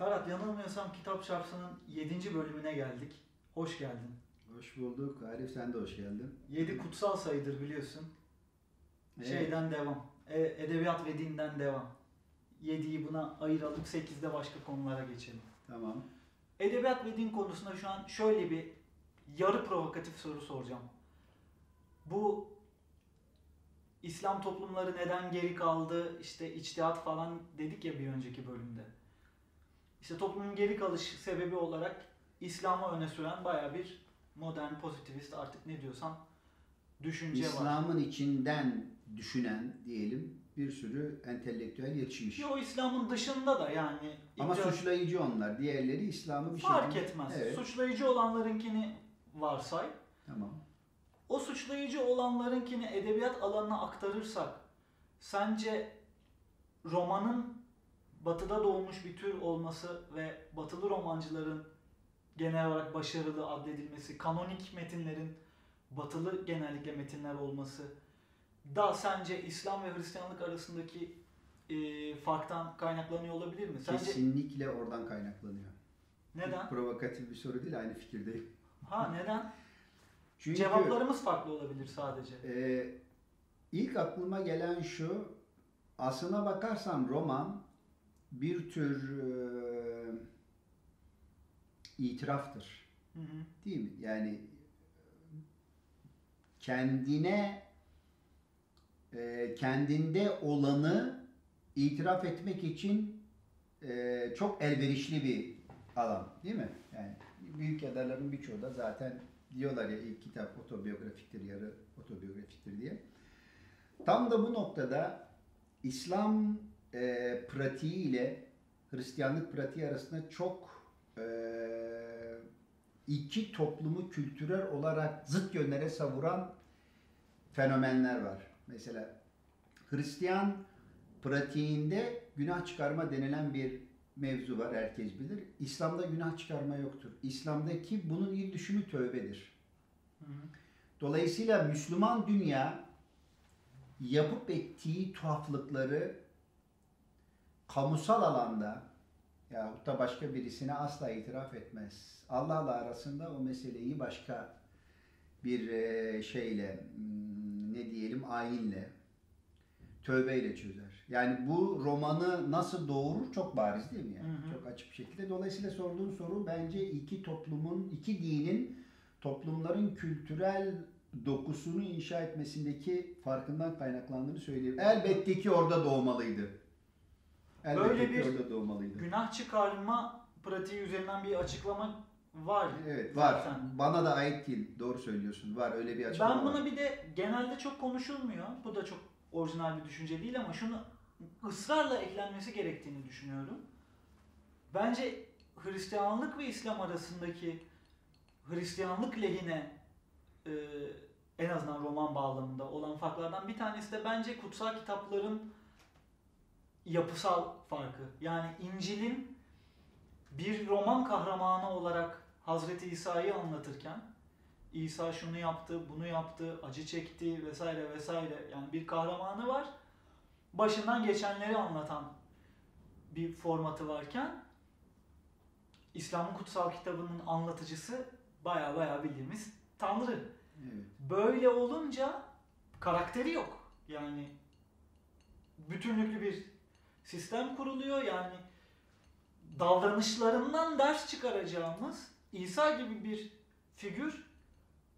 Ferhat yanılmıyorsam Kitap Çarpsı'nın 7. bölümüne geldik. Hoş geldin. Hoş bulduk. Arif sen de hoş geldin. 7 kutsal sayıdır biliyorsun. Evet. Şeyden devam. E, edebiyat ve dinden devam. 7'yi buna ayıralım. 8'de başka konulara geçelim. Tamam. Edebiyat ve din konusunda şu an şöyle bir yarı provokatif soru soracağım. Bu İslam toplumları neden geri kaldı? İşte içtihat falan dedik ya bir önceki bölümde. İşte toplumun geri kalış sebebi olarak İslam'ı öne süren baya bir modern pozitivist artık ne diyorsan düşünce var. İslam'ın içinden düşünen diyelim bir sürü entelektüel yetişmiş. Yo İslam'ın dışında da yani Ama icat- suçlayıcı onlar. Diğerleri İslam'ı bir fark şekilde... etmez. Evet. Suçlayıcı olanlarınkini varsay. Tamam. O suçlayıcı olanlarınkini edebiyat alanına aktarırsak sence romanın batıda doğmuş bir tür olması ve batılı romancıların genel olarak başarılı addedilmesi, kanonik metinlerin batılı genellikle metinler olması da sence İslam ve Hristiyanlık arasındaki e, farktan kaynaklanıyor olabilir mi? Sence Kesinlikle oradan kaynaklanıyor. neden? Provokatif bir soru değil aynı fikirdeyim. Ha neden? Çünkü Cevaplarımız farklı olabilir sadece. e, ilk aklıma gelen şu aslına bakarsan roman bir tür e, itiraftır. Hı hı. Değil mi? Yani kendine e, kendinde olanı itiraf etmek için e, çok elverişli bir alan değil mi? Yani büyük yazarların birçoğu da zaten diyorlar ya ilk kitap otobiyografiktir, yarı otobiyografiktir diye. Tam da bu noktada İslam e, pratiği ile Hristiyanlık pratiği arasında çok e, iki toplumu kültürel olarak zıt yönlere savuran fenomenler var. Mesela Hristiyan pratiğinde günah çıkarma denilen bir mevzu var herkes bilir. İslam'da günah çıkarma yoktur. İslam'daki bunun ilk düşümü tövbedir. Dolayısıyla Müslüman dünya yapıp ettiği tuhaflıkları kamusal alanda yahut da başka birisine asla itiraf etmez. Allah'la arasında o meseleyi başka bir e, şeyle hmm, ne diyelim ayinle tövbeyle çözer. Yani bu romanı nasıl doğurur çok bariz değil mi yani? Hı hı. Çok açık bir şekilde. Dolayısıyla sorduğun soru bence iki toplumun, iki dinin toplumların kültürel dokusunu inşa etmesindeki farkından kaynaklandığını söyleyeyim. Elbette ki orada doğmalıydı. Elbette Böyle bir doğmalıydı. Günah çıkarma pratiği üzerinden bir açıklama var. Evet var. Zaten. Bana da ait değil. Doğru söylüyorsun. Var öyle bir açıklama Ben var. buna bir de genelde çok konuşulmuyor. Bu da çok orijinal bir düşünce değil ama şunu ısrarla eklenmesi gerektiğini düşünüyorum. Bence Hristiyanlık ve İslam arasındaki Hristiyanlık lehine e, en azından roman bağlamında olan farklardan bir tanesi de bence kutsal kitapların yapısal farkı. Yani İncil'in bir roman kahramanı olarak Hazreti İsa'yı anlatırken İsa şunu yaptı, bunu yaptı, acı çekti vesaire vesaire. Yani bir kahramanı var. Başından geçenleri anlatan bir formatı varken İslam'ın kutsal kitabının anlatıcısı baya baya bildiğimiz Tanrı. Evet. Böyle olunca karakteri yok. Yani bütünlüklü bir sistem kuruluyor. Yani davranışlarından ders çıkaracağımız İsa gibi bir figür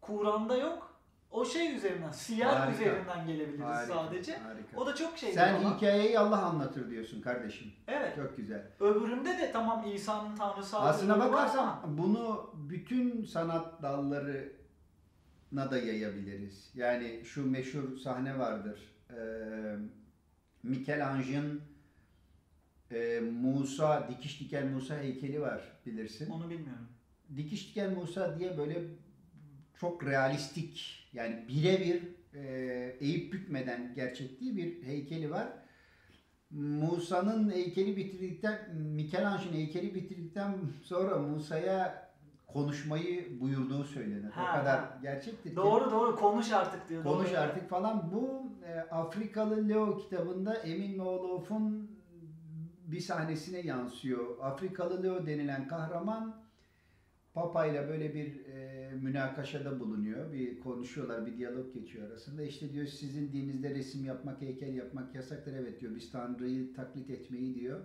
Kur'an'da yok. O şey üzerinden, siyer Harika. üzerinden gelebiliriz Harika, sadece. harika. O da çok şey. Sen ama- hikayeyi Allah anlatır diyorsun kardeşim. Evet. Çok güzel. Öbüründe de tamam İsa'nın tanrısal Aslına bakarsan ama bunu bütün sanat dallarına da yayabiliriz. Yani şu meşhur sahne vardır. Ee, Michelangelo'nun e, Musa, dikiş diken Musa heykeli var bilirsin. onu bilmiyorum. Dikiş diken Musa diye böyle çok realistik yani birebir e, eğip bükmeden gerçekliği bir heykeli var. Musa'nın heykeli bitirdikten, Michelangelo'nun heykeli bitirdikten sonra Musa'ya konuşmayı buyurduğu söylenir. Ha, o kadar ha. gerçektir ki. Doğru doğru konuş artık diyor. Konuş Doğru. artık falan. Bu e, Afrikalı Leo kitabında Emin Noğluof'un bir sahnesine yansıyor. Afrikalı Leo denilen kahraman Papa ile böyle bir e, münakaşada bulunuyor. Bir konuşuyorlar, bir diyalog geçiyor arasında. İşte diyor sizin dininizde resim yapmak, heykel yapmak yasaktır. Evet diyor biz Tanrı'yı taklit etmeyi diyor.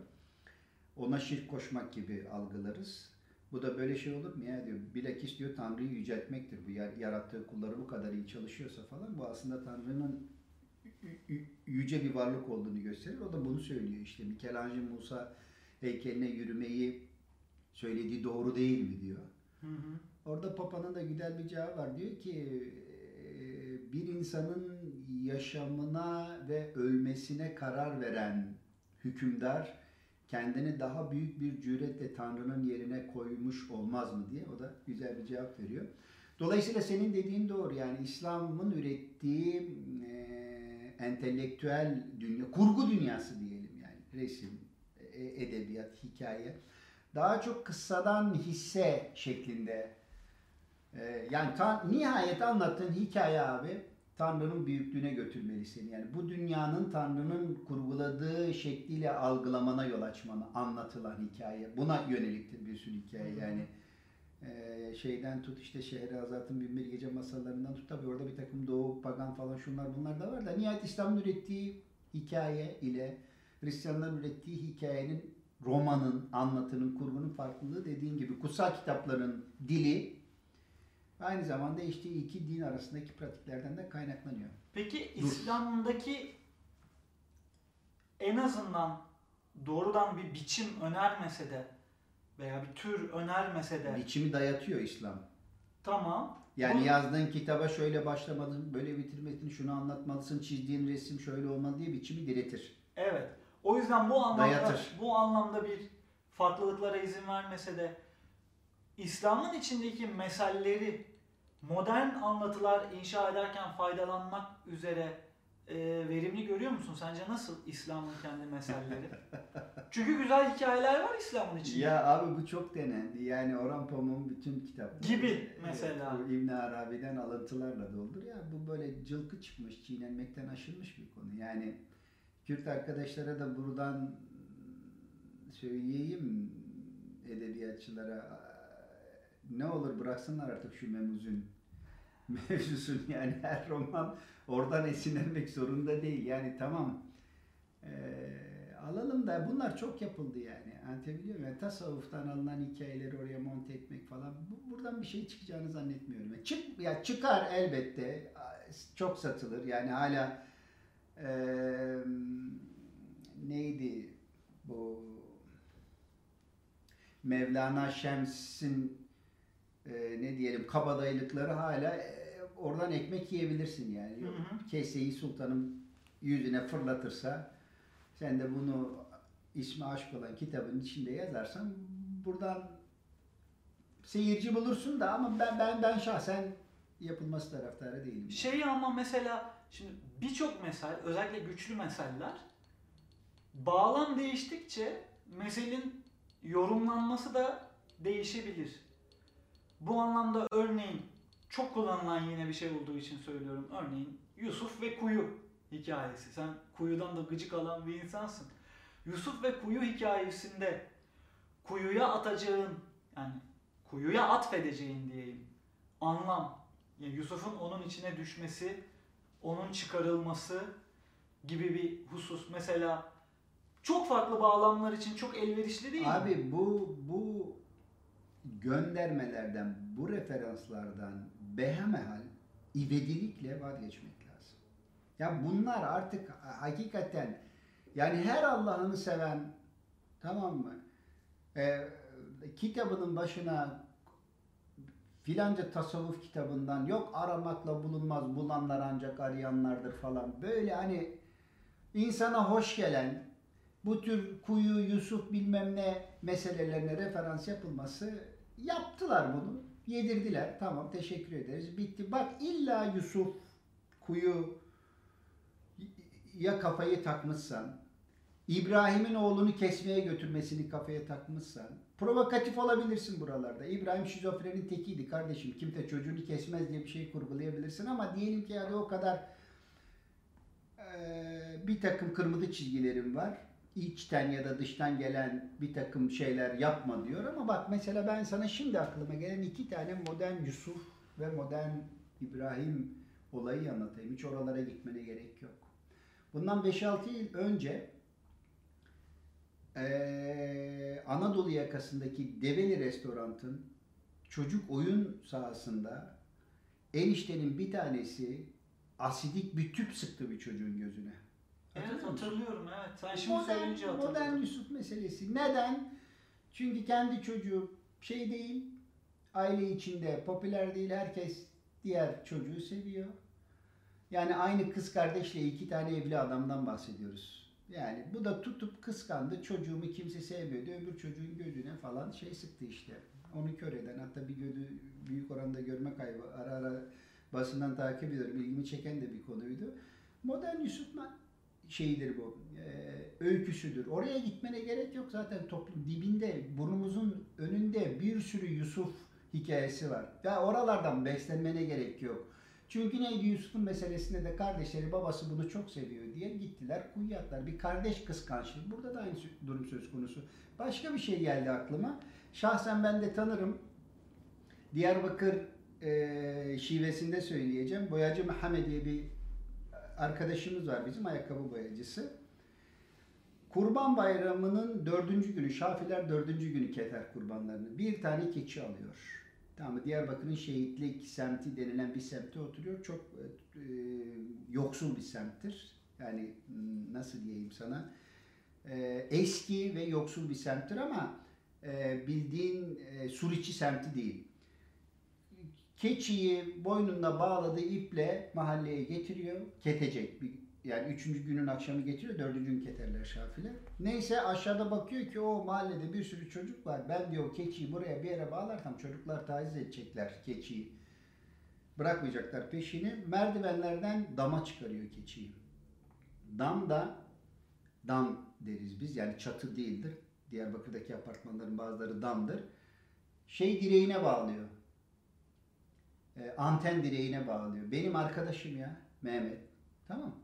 Ona şirk koşmak gibi algılarız. Bu da böyle şey olur mu ya diyor. Bilakis diyor Tanrı'yı yüceltmektir. Bu yar- yarattığı kulları bu kadar iyi çalışıyorsa falan. Bu aslında Tanrı'nın yüce bir varlık olduğunu gösterir. O da bunu söylüyor işte. Michelangelo Musa heykeline yürümeyi söylediği doğru değil mi diyor. Hı hı. Orada Papa'nın da güzel bir cevabı var. Diyor ki e, bir insanın yaşamına ve ölmesine karar veren hükümdar kendini daha büyük bir cüretle Tanrı'nın yerine koymuş olmaz mı diye o da güzel bir cevap veriyor. Dolayısıyla senin dediğin doğru yani İslam'ın ürettiği entelektüel dünya, kurgu dünyası diyelim yani resim, e, edebiyat, hikaye daha çok kıssadan hisse şeklinde e, yani ta, nihayet anlattığın hikaye abi Tanrı'nın büyüklüğüne götürmeli seni. Yani bu dünyanın Tanrı'nın kurguladığı şekliyle algılamana yol açmanı anlatılan hikaye. Buna yöneliktir bir sürü hikaye yani. E, şeyden tut işte Şehrazat'ın Binbir Gece masallarından tut tabi orada bir takım doğu, pagan falan şunlar bunlar da var da nihayet İslam'ın ürettiği hikaye ile Hristiyanların ürettiği hikayenin romanın, anlatının, kurgunun farklılığı dediğin gibi kutsal kitapların dili aynı zamanda işte iki din arasındaki pratiklerden de kaynaklanıyor. Peki Dur. İslam'daki en azından doğrudan bir biçim önermese de veya bir tür önermese de Biçimi dayatıyor İslam. tamam. Yani Bu- yazdığın kitaba şöyle başlamalısın, böyle bitirmelisin, şunu anlatmalısın, çizdiğin resim şöyle olmalı diye biçimi diretir. Evet. O yüzden bu anlamda Dayatır. bu anlamda bir farklılıklara izin vermese de İslam'ın içindeki meselleri modern anlatılar inşa ederken faydalanmak üzere e, verimli görüyor musun? Sence nasıl İslam'ın kendi meseleleri? Çünkü güzel hikayeler var İslam'ın içinde. Ya abi bu çok denendi. Yani Orhan Pamuk'un bütün kitapları. Gibi Evet, mesela. bu İbn Arabi'den alıntılarla doldur. Ya bu böyle cılkı çıkmış, çiğnenmekten aşılmış bir konu. Yani Kürt arkadaşlara da buradan söyleyeyim edebiyatçılara ne olur bıraksınlar artık şu memuzun mevzusunu yani her roman oradan esinlenmek zorunda değil. Yani tamam eee, alalım da bunlar çok yapıldı yani. Anlatabiliyor muyum? Yani tasavvuftan alınan hikayeleri oraya monte etmek falan. Bu, buradan bir şey çıkacağını zannetmiyorum. Yani çık, ya çıkar elbette. Çok satılır. Yani hala eee, neydi bu Mevlana Şems'in e, ne diyelim kabadayılıkları hala e, oradan ekmek yiyebilirsin yani. Hı hı. Keseyi sultanın yüzüne fırlatırsa sen de bunu ismi aşk olan kitabın içinde yazarsan buradan seyirci bulursun da ama ben ben ben şahsen yapılması taraftarı değilim. Şey ama mesela şimdi birçok mesel özellikle güçlü meseller bağlam değiştikçe meselin yorumlanması da değişebilir. Bu anlamda örneğin çok kullanılan yine bir şey olduğu için söylüyorum. Örneğin Yusuf ve Kuyu hikayesi. Sen kuyudan da gıcık alan bir insansın. Yusuf ve Kuyu hikayesinde kuyuya atacağın yani kuyuya atfedeceğin diyeyim anlam yani Yusuf'un onun içine düşmesi, onun çıkarılması gibi bir husus. Mesela çok farklı bağlamlar için çok elverişli değil mi? Abi bu bu göndermelerden, bu referanslardan behemehal ivedilikle vazgeçmek. Ya bunlar artık hakikaten yani her Allah'ını seven tamam mı? Ee, kitabının başına filanca tasavvuf kitabından yok aramakla bulunmaz bulanlar ancak arayanlardır falan böyle hani insana hoş gelen bu tür kuyu, Yusuf bilmem ne meselelerine referans yapılması yaptılar bunu. Yedirdiler. Tamam teşekkür ederiz. Bitti. Bak illa Yusuf kuyu ya kafayı takmışsan İbrahim'in oğlunu kesmeye götürmesini kafaya takmışsan provokatif olabilirsin buralarda. İbrahim şizofrenin tekiydi kardeşim. Kimse çocuğunu kesmez diye bir şey kurgulayabilirsin ama diyelim ki yani o kadar bir takım kırmızı çizgilerim var. içten ya da dıştan gelen bir takım şeyler yapma diyor ama bak mesela ben sana şimdi aklıma gelen iki tane modern Yusuf ve modern İbrahim olayı anlatayım. Hiç oralara gitmene gerek yok. Bundan 5-6 yıl önce eee, Anadolu yakasındaki Develi Restorant'ın çocuk oyun sahasında eniştenin bir tanesi asidik bir tüp sıktı bir çocuğun gözüne. Evet musun? hatırlıyorum evet. Sen şimdi Modern, söyleyince hatırladım. modern Yusuf meselesi. Neden? Çünkü kendi çocuğu şey değil, aile içinde popüler değil, herkes diğer çocuğu seviyor. Yani aynı kız kardeşle iki tane evli adamdan bahsediyoruz. Yani bu da tutup kıskandı, çocuğumu kimse sevmiyordu, öbür çocuğun gözüne falan şey sıktı işte. Onu kör eden, hatta bir gözü büyük oranda görme kaybı, ara ara basından takip ediyorum, ilgimi çeken de bir konuydu. Modern Yusuf şeyidir bu, e, öyküsüdür. Oraya gitmene gerek yok zaten toplum dibinde, burnumuzun önünde bir sürü Yusuf hikayesi var. Ya oralardan beslenmene gerek yok. Çünkü neydi Yusuf'un meselesinde de kardeşleri babası bunu çok seviyor diye gittiler kuyuya attılar. Bir kardeş kıskançlığı. Burada da aynı durum söz konusu. Başka bir şey geldi aklıma. Şahsen ben de tanırım. Diyarbakır e, şivesinde söyleyeceğim. Boyacı Mehmet diye bir arkadaşımız var bizim ayakkabı boyacısı. Kurban Bayramı'nın dördüncü günü, Şafiler dördüncü günü keter kurbanlarını. Bir tane keçi alıyor. Tamam mı? Diyarbakır'ın şehitlik semti denilen bir semtte oturuyor. Çok e, yoksul bir semttir. Yani m, nasıl diyeyim sana? E, eski ve yoksul bir semttir ama e, bildiğin e, Suriçi semti değil. Keçiyi boynuna bağladığı iple mahalleye getiriyor. Ketecek. Bir, yani üçüncü günün akşamı getiriyor. Dördüncü gün keterler şafiler. Neyse aşağıda bakıyor ki o mahallede bir sürü çocuk var. Ben diyor keçiyi buraya bir yere bağlarsam çocuklar taciz edecekler keçiyi. Bırakmayacaklar peşini. Merdivenlerden dama çıkarıyor keçiyi. Dam da dam deriz biz. Yani çatı değildir. Diyarbakır'daki apartmanların bazıları damdır. Şey direğine bağlıyor e, anten direğine bağlıyor. Benim arkadaşım ya Mehmet. Tamam.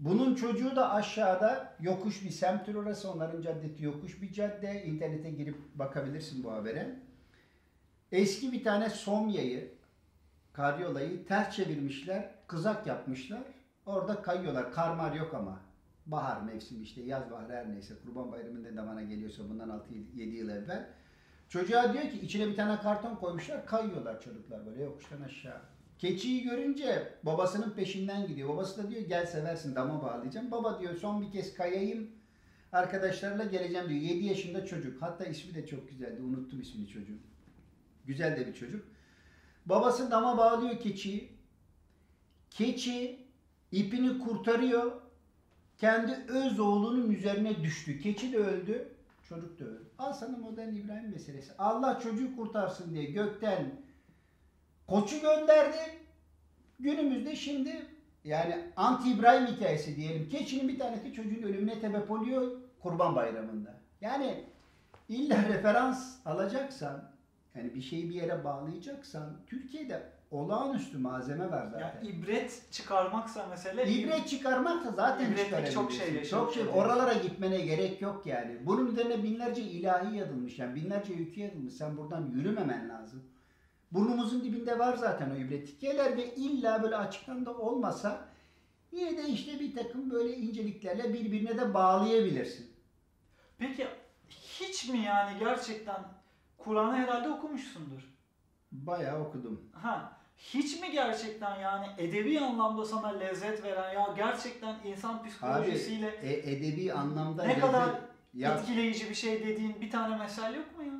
Bunun çocuğu da aşağıda yokuş bir semttir orası. Onların caddesi yokuş bir cadde. İnternete girip bakabilirsin bu habere. Eski bir tane somyayı, karyolayı ters çevirmişler. Kızak yapmışlar. Orada kayıyorlar. Karmar yok ama. Bahar mevsimi işte yaz bahar her neyse. Kurban Bayramı'nda da bana geliyorsa bundan 6-7 yıl evvel. Çocuğa diyor ki içine bir tane karton koymuşlar kayıyorlar çocuklar böyle yokuştan aşağı. Keçiyi görünce babasının peşinden gidiyor. Babası da diyor gel seversin dama bağlayacağım. Baba diyor son bir kez kayayım arkadaşlarla geleceğim diyor. 7 yaşında çocuk. Hatta ismi de çok güzeldi. Unuttum ismini çocuğun. Güzel de bir çocuk. Babası dama bağlıyor keçiyi. Keçi ipini kurtarıyor. Kendi öz oğlunun üzerine düştü. Keçi de öldü. Çocuk da öldü. Al sana modern İbrahim meselesi. Allah çocuğu kurtarsın diye gökten koçu gönderdi. Günümüzde şimdi yani anti İbrahim hikayesi diyelim. Keçinin bir tanesi çocuğun ölümüne sebep oluyor kurban bayramında. Yani illa referans alacaksan yani bir şeyi bir yere bağlayacaksan Türkiye'de olağanüstü malzeme var zaten. Yani ibret çıkarmaksa mesele İbret çıkarmak da zaten İbretlik çıkarabilirsin. çok şey yaşamış Çok şey. Oralara gitmene gerek yok yani. Bunun üzerine binlerce ilahi yazılmış yani binlerce öykü yazılmış. Sen buradan yürümemen lazım. Burnumuzun dibinde var zaten o ibret hikayeler ve illa böyle açıktan da olmasa yine de işte bir takım böyle inceliklerle birbirine de bağlayabilirsin. Peki hiç mi yani gerçekten Kur'an'ı herhalde okumuşsundur. Bayağı okudum. Ha hiç mi gerçekten yani edebi anlamda sana lezzet veren ya gerçekten insan Abi psikolojisiyle e, edebi anlamda ne kadar lezzet- ya etkileyici bir şey dediğin bir tane mesel yok mu ya?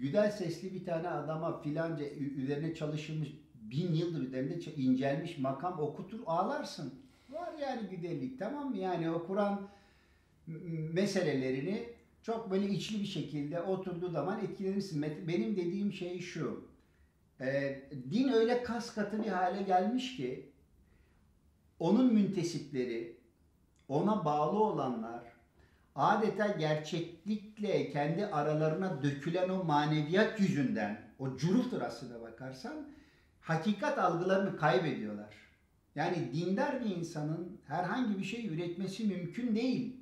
Güzel sesli bir tane adama filanca üzerine çalışılmış bin yıldır üzerinde incelmiş makam okutur ağlarsın. Var yani güzellik tamam mı? Yani o Kur'an meselelerini çok böyle içli bir şekilde oturduğu zaman etkilenirsin. Benim dediğim şey şu. e, din öyle kas katı bir hale gelmiş ki onun müntesipleri, ona bağlı olanlar adeta gerçeklikle kendi aralarına dökülen o maneviyat yüzünden, o curuftur aslına bakarsan, hakikat algılarını kaybediyorlar. Yani dindar bir insanın herhangi bir şey üretmesi mümkün değil.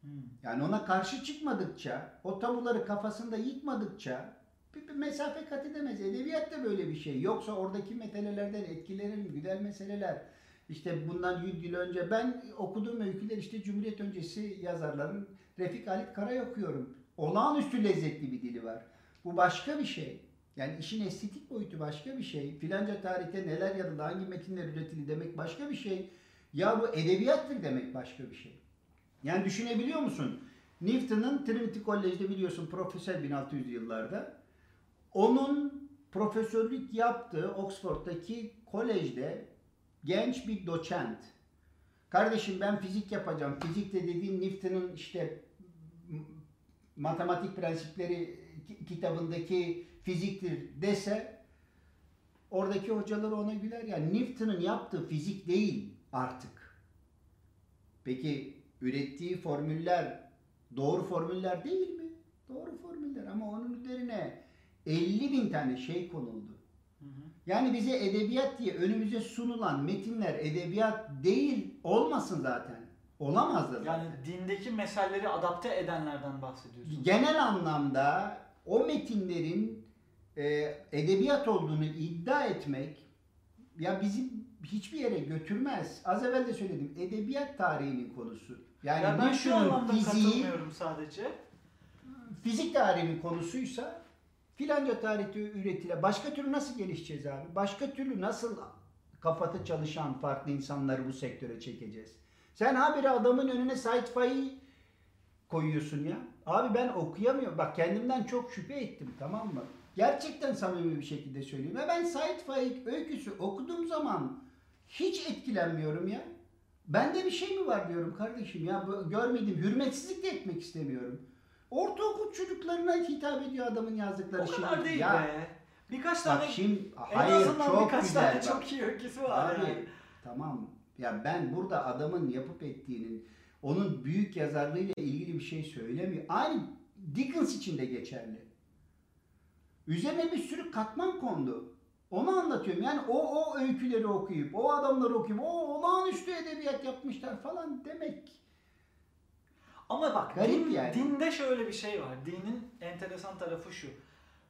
Hmm. Yani ona karşı çıkmadıkça, o tabuları kafasında yıkmadıkça bir, bir mesafe kat edemez. Edebiyatta böyle bir şey. Yoksa oradaki meselelerden etkilerin, güzel meseleler. İşte bundan 100 yıl önce ben okuduğum öyküler işte Cumhuriyet öncesi yazarların Refik Halit Karay okuyorum. Olağanüstü lezzetli bir dili var. Bu başka bir şey. Yani işin estetik boyutu başka bir şey. Filanca tarihte neler yazıldı, hangi metinler üretildi demek başka bir şey. Ya bu edebiyattır demek başka bir şey. Yani düşünebiliyor musun? Newton'un Trinity College'de biliyorsun profesör 1600'lü yıllarda. Onun profesörlük yaptığı Oxford'daki kolejde genç bir doçent. Kardeşim ben fizik yapacağım. Fizikte dediğin Newton'un işte matematik prensipleri ki- kitabındaki fiziktir dese oradaki hocaları ona güler. Yani Newton'un yaptığı fizik değil artık. Peki ürettiği formüller doğru formüller değil mi? Doğru formüller ama onun üzerine 50 bin tane şey konuldu. Yani bize edebiyat diye önümüze sunulan metinler edebiyat değil olmasın zaten. Olamaz da zaten. Yani dindeki meseleleri adapte edenlerden bahsediyorsun. Genel anlamda o metinlerin e, edebiyat olduğunu iddia etmek ya bizi hiçbir yere götürmez. Az evvel de söyledim. Edebiyat tarihinin konusu. Yani ya ben şu anlamda fiziği katılmıyorum sadece. fizik tarihinin konusuysa filanca tarihte üretilen başka türlü nasıl gelişeceğiz abi? Başka türlü nasıl kafatı çalışan farklı insanları bu sektöre çekeceğiz? Sen habire adamın önüne Faik'i koyuyorsun ya. Abi ben okuyamıyorum. Bak kendimden çok şüphe ettim tamam mı? Gerçekten samimi bir şekilde söylüyorum. Ya ben Said Faik öyküsü okuduğum zaman hiç etkilenmiyorum ya. Bende bir şey mi var diyorum kardeşim ya görmedim. Hürmetsizlik de etmek istemiyorum. Ortaokul çocuklarına hitap ediyor adamın yazdıkları O şey. kadar değil ya, be. Birkaç Bak tane şimdi en hayır azından çok birkaç güzel. tane bak. çok iyi öyküsü var Abi yani. tamam. Ya ben burada adamın yapıp ettiğinin onun büyük yazarlığıyla ilgili bir şey söylemiyor. Aynı Dickens için de geçerli. Üzerine bir sürü katman kondu. Onu anlatıyorum. Yani o o öyküleri okuyup, o adamları okuyup, o olağanüstü edebiyat yapmışlar falan demek. Ama bak Garip din, yani. dinde şöyle bir şey var. Dinin enteresan tarafı şu.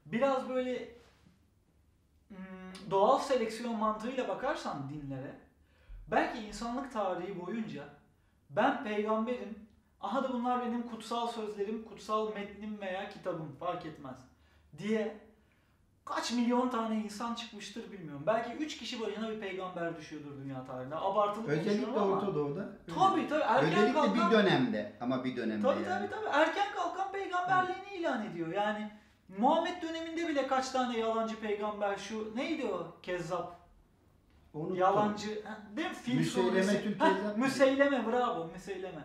Biraz böyle hmm, doğal seleksiyon mantığıyla bakarsan dinlere belki insanlık tarihi boyunca ben peygamberim aha da bunlar benim kutsal sözlerim, kutsal metnim veya kitabım fark etmez diye kaç milyon tane insan çıkmıştır bilmiyorum. Belki 3 kişi başına bir peygamber düşüyordur dünya tarihinde. Abartılı Özellikle ama. Orta Doğu'da. Tabii tabii erken Özellikle kalkan bir dönemde ama bir dönemde Tabii yani. tabii tabii. Erken kalkan peygamberliğini ilan ediyor. Yani Muhammed döneminde bile kaç tane yalancı peygamber şu neydi o kezzap Unuttum. yalancı değil mi? Fil Müseyleme Kezzap. Müseyleme bravo müseyleme.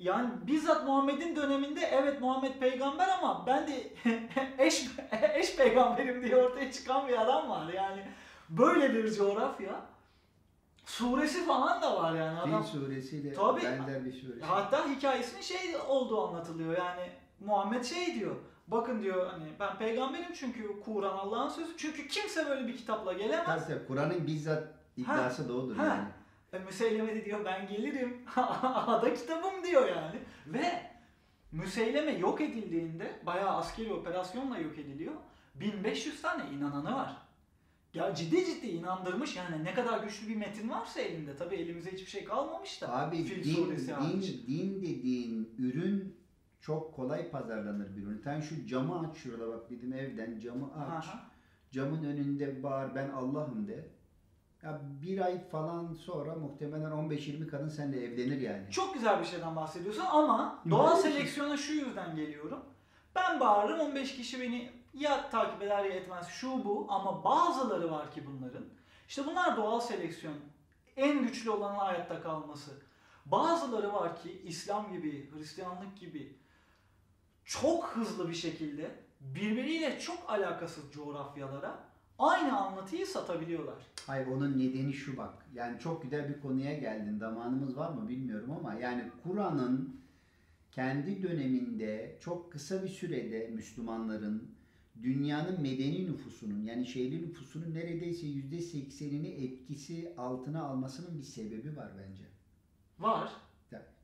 Yani bizzat Muhammed'in döneminde evet Muhammed peygamber ama ben de eş, eş peygamberim diye ortaya çıkan bir adam var. Yani böyle bir coğrafya. Suresi falan da var yani adam. Fil suresiyle Tabii. benzer bir suresi. Hatta hikayesinin şey olduğu anlatılıyor yani Muhammed şey diyor. Bakın diyor hani ben peygamberim çünkü Kur'an Allah'ın sözü. Çünkü kimse böyle bir kitapla gelemez. Tabii tabii. Kur'an'ın bizzat iddiası da odur ha. yani. E, Müseyleme de diyor ben gelirim. Ada kitabım diyor yani. Ve Müseyleme yok edildiğinde bayağı askeri operasyonla yok ediliyor. 1500 tane inananı var. Ya ciddi ciddi inandırmış yani ne kadar güçlü bir metin varsa elinde. Tabi elimize hiçbir şey kalmamış da. Abi Fil din, din, hariç. din dediğin ürün çok kolay pazarlanır bir ürün. Sen şu camı aç şurada bak bizim evden camı aç. Aha. Camın önünde bağır ben Allah'ım de. Ya bir ay falan sonra muhtemelen 15-20 kadın seninle evlenir yani. Çok güzel bir şeyden bahsediyorsun ama doğal seleksiyona şu yüzden geliyorum. Ben bağırırım 15 kişi beni ya takip eder ya etmez şu bu ama bazıları var ki bunların. İşte bunlar doğal seleksiyon. En güçlü olanın hayatta kalması. Bazıları var ki İslam gibi, Hristiyanlık gibi çok hızlı bir şekilde birbiriyle çok alakasız coğrafyalara aynı anlatıyı satabiliyorlar. Hayır onun nedeni şu bak. Yani çok güzel bir konuya geldin. Zamanımız var mı bilmiyorum ama yani Kur'an'ın kendi döneminde çok kısa bir sürede Müslümanların dünyanın medeni nüfusunun yani şehirli nüfusunun neredeyse yüzde seksenini etkisi altına almasının bir sebebi var bence. Var.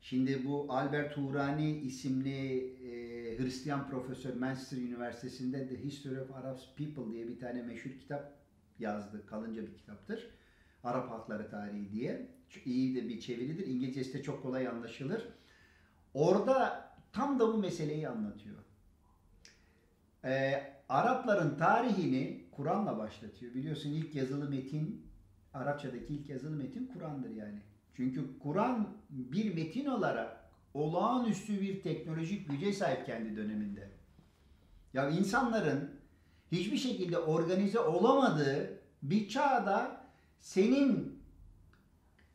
Şimdi bu Albert Turani isimli e, Hristiyan profesör Manchester Üniversitesi'nde The History of Arab People diye bir tane meşhur kitap yazdı. Kalınca bir kitaptır. Arap Halkları Tarihi diye. İyi de bir çeviridir. İngilizcesi de çok kolay anlaşılır. Orada tam da bu meseleyi anlatıyor. Ee, Arapların tarihini Kur'an'la başlatıyor. Biliyorsun ilk yazılı metin, Arapçadaki ilk yazılı metin Kur'an'dır yani. Çünkü Kur'an bir metin olarak olağanüstü bir teknolojik güce sahip kendi döneminde. Ya insanların hiçbir şekilde organize olamadığı bir çağda senin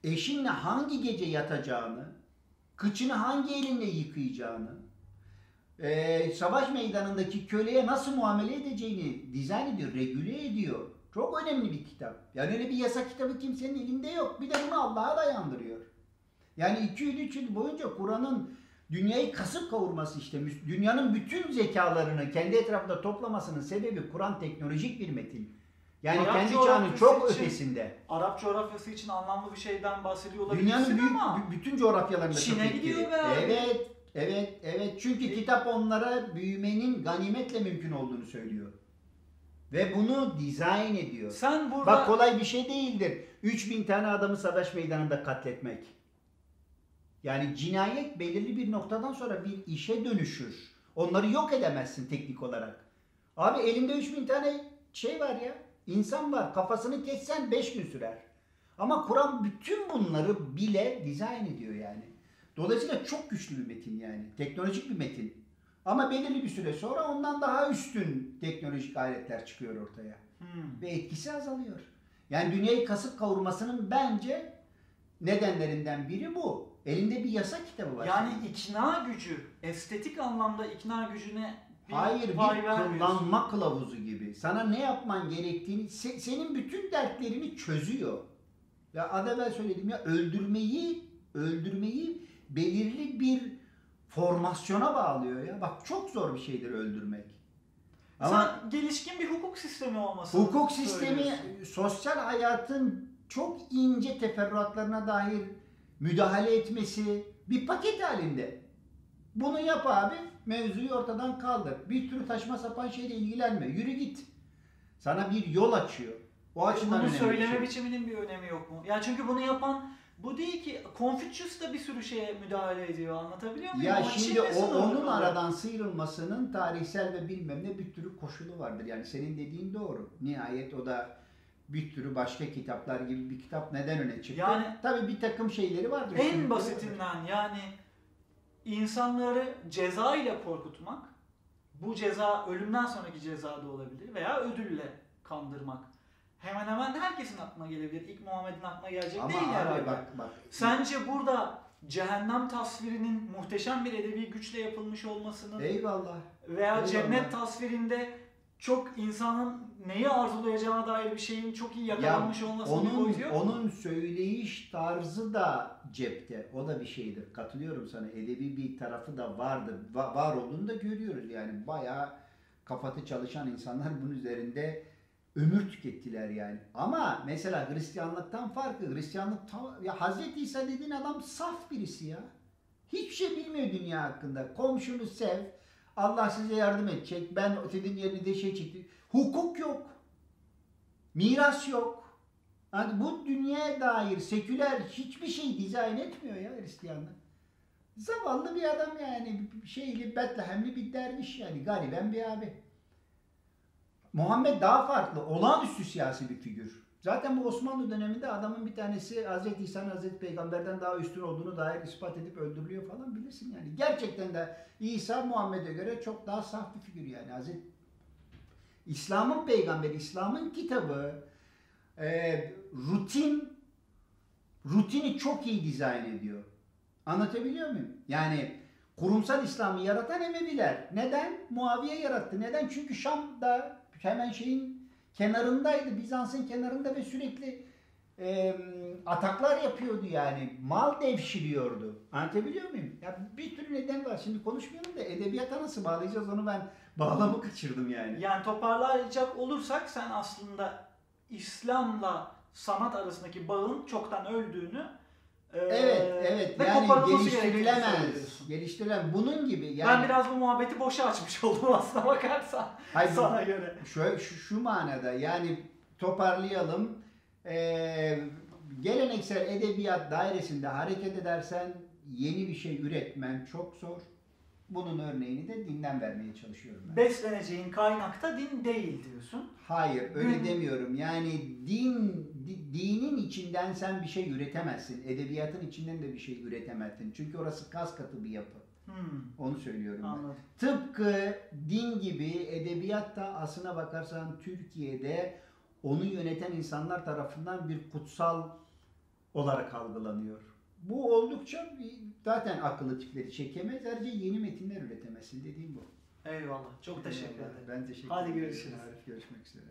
eşinle hangi gece yatacağını, kıçını hangi elinle yıkayacağını, eee, savaş meydanındaki köleye nasıl muamele edeceğini dizayn ediyor, regüle ediyor. Çok önemli bir kitap. Yani öyle bir yasa kitabı kimsenin elinde yok. Bir de bunu Allah'a dayandırıyor. Yani 2 yıl 3 yıl boyunca Kur'an'ın dünyayı kasıp kavurması işte dünyanın bütün zekalarını kendi etrafında toplamasının sebebi Kur'an teknolojik bir metin. Yani Arap kendi çağının çok için- ötesinde. Arap coğrafyası için anlamlı bir şeyden bahsediyor olabilirsin Dünyanın büyük, ama bü- bütün coğrafyalarında Çin'e gidiyor be. Evet, evet, evet. Çünkü E- kitap onlara büyümenin ganimetle mümkün olduğunu söylüyor. Ve bunu dizayn ediyor. sen burada Bak kolay bir şey değildir. 3000 tane adamı savaş meydanında katletmek. Yani cinayet belirli bir noktadan sonra bir işe dönüşür. Onları yok edemezsin teknik olarak. Abi elimde 3000 tane şey var ya. insan var. Kafasını kessen 5 gün sürer. Ama Kur'an bütün bunları bile dizayn ediyor yani. Dolayısıyla çok güçlü bir metin yani. Teknolojik bir metin. Ama belirli bir süre sonra ondan daha üstün teknolojik aletler çıkıyor ortaya Hmm. ve etkisi azalıyor. Yani dünyayı kasıp kavurmasının bence nedenlerinden biri bu. Elinde bir yasa kitabı var. yani ikna gücü, estetik anlamda ikna gücüne bir Hayır bir kullanma kılavuzu gibi. Sana ne yapman gerektiğini, se- senin bütün dertlerini çözüyor. Ya az evvel söyledim ya öldürmeyi, öldürmeyi belirli bir formasyona bağlıyor ya. Bak çok zor bir şeydir öldürmek. Ama Sen gelişkin bir hukuk sistemi olmasını Hukuk sistemi sosyal hayatın çok ince teferruatlarına dair müdahale etmesi bir paket halinde. Bunu yap abi, mevzuyu ortadan kaldır. Bir türlü taşma sapan şeyle ilgilenme. Yürü git. Sana bir yol açıyor. O açıdan Bunu bir söyleme şey. biçiminin bir önemi yok mu? Ya çünkü bunu yapan bu değil ki. Confucius da bir sürü şeye müdahale ediyor. Anlatabiliyor muyum? Ya Ama şimdi o, onun kalıyor. aradan sıyrılmasının tarihsel ve bilmem ne bir türü koşulu vardır. Yani senin dediğin doğru. Nihayet o da bir türü başka kitaplar gibi bir kitap neden öne çıktı? Yani- Tabii bir takım şeyleri vardır. En vardır. basitinden yani insanları ceza ile korkutmak, bu ceza ölümden sonraki ceza da olabilir veya ödülle kandırmak. Hemen hemen herkesin aklına gelebilir. İlk Muhammed'in aklına gelecek Ama değil abi bak bak. Sence burada cehennem tasvirinin muhteşem bir edebi güçle yapılmış olmasının Eyvallah. veya eyvallah. cennet tasvirinde çok insanın neyi arzulayacağına dair bir şeyin çok iyi yakalanmış olmasının bir Onun boyutu yok mu? onun söyleyiş tarzı da cepte. O da bir şeydir. Katılıyorum sana. Edebi bir tarafı da vardır. Va- var olduğunu da görüyoruz yani. Bayağı kafatı çalışan insanlar bunun üzerinde ömür tükettiler yani. Ama mesela Hristiyanlıktan farkı. Hristiyanlık tam, ya Hazreti İsa dediğin adam saf birisi ya. Hiçbir şey bilmiyor dünya hakkında. Komşunu sev. Allah size yardım edecek. Ben senin yerine de şey çekti. Hukuk yok. Miras yok. Hani bu dünyaya dair seküler hiçbir şey dizayn etmiyor ya Hristiyanlık. Zavallı bir adam yani şeyli Betlehemli bir derviş yani gariben bir abi. Muhammed daha farklı, olağanüstü siyasi bir figür. Zaten bu Osmanlı döneminde adamın bir tanesi Hz. İsa'nın Hz. Peygamber'den daha üstün olduğunu dair ispat edip öldürülüyor falan bilirsin yani. Gerçekten de İsa Muhammed'e göre çok daha saf bir figür yani. Hz. İslam'ın peygamberi, İslam'ın kitabı e, rutin rutini çok iyi dizayn ediyor. Anlatabiliyor muyum? Yani kurumsal İslam'ı yaratan Emeviler. Neden? Muaviye yarattı. Neden? Çünkü Şam'da hemen şeyin kenarındaydı. Bizans'ın kenarında ve sürekli e, ataklar yapıyordu yani. Mal devşiriyordu. Anlatabiliyor muyum? Ya bir sürü neden var. Şimdi konuşmuyorum da edebiyata nasıl bağlayacağız onu ben bağlamı kaçırdım yani. Yani toparlayacak olursak sen aslında İslam'la sanat arasındaki bağın çoktan öldüğünü Evet, evet. evet Ve yani geliştirilemez. Geliştirilemez. Bunun gibi yani Ben biraz bu muhabbeti boşa açmış oldum aslına bakarsan. Hayır, sana göre. Şöyle, şu, şu manada yani toparlayalım. Ee, geleneksel edebiyat dairesinde hareket edersen yeni bir şey üretmen çok zor. Bunun örneğini de dinden vermeye çalışıyorum ben. Besleneceğin kaynakta din değil diyorsun. Hayır öyle Gün- demiyorum. Yani din di- dinin içinden sen bir şey üretemezsin. Edebiyatın içinden de bir şey üretemezsin. Çünkü orası kas katı bir yapı. Hmm, Onu söylüyorum ben. anladım. Tıpkı din gibi edebiyat da aslına bakarsan Türkiye'de onu yöneten insanlar tarafından bir kutsal olarak algılanıyor. Bu oldukça zaten akıllı tipleri çekemez. Ayrıca yeni metinler üretemezsin dediğim bu. Eyvallah. Çok teşekkür ederim. Ben teşekkür Hadi ederim. görüşürüz. Görüşmek üzere.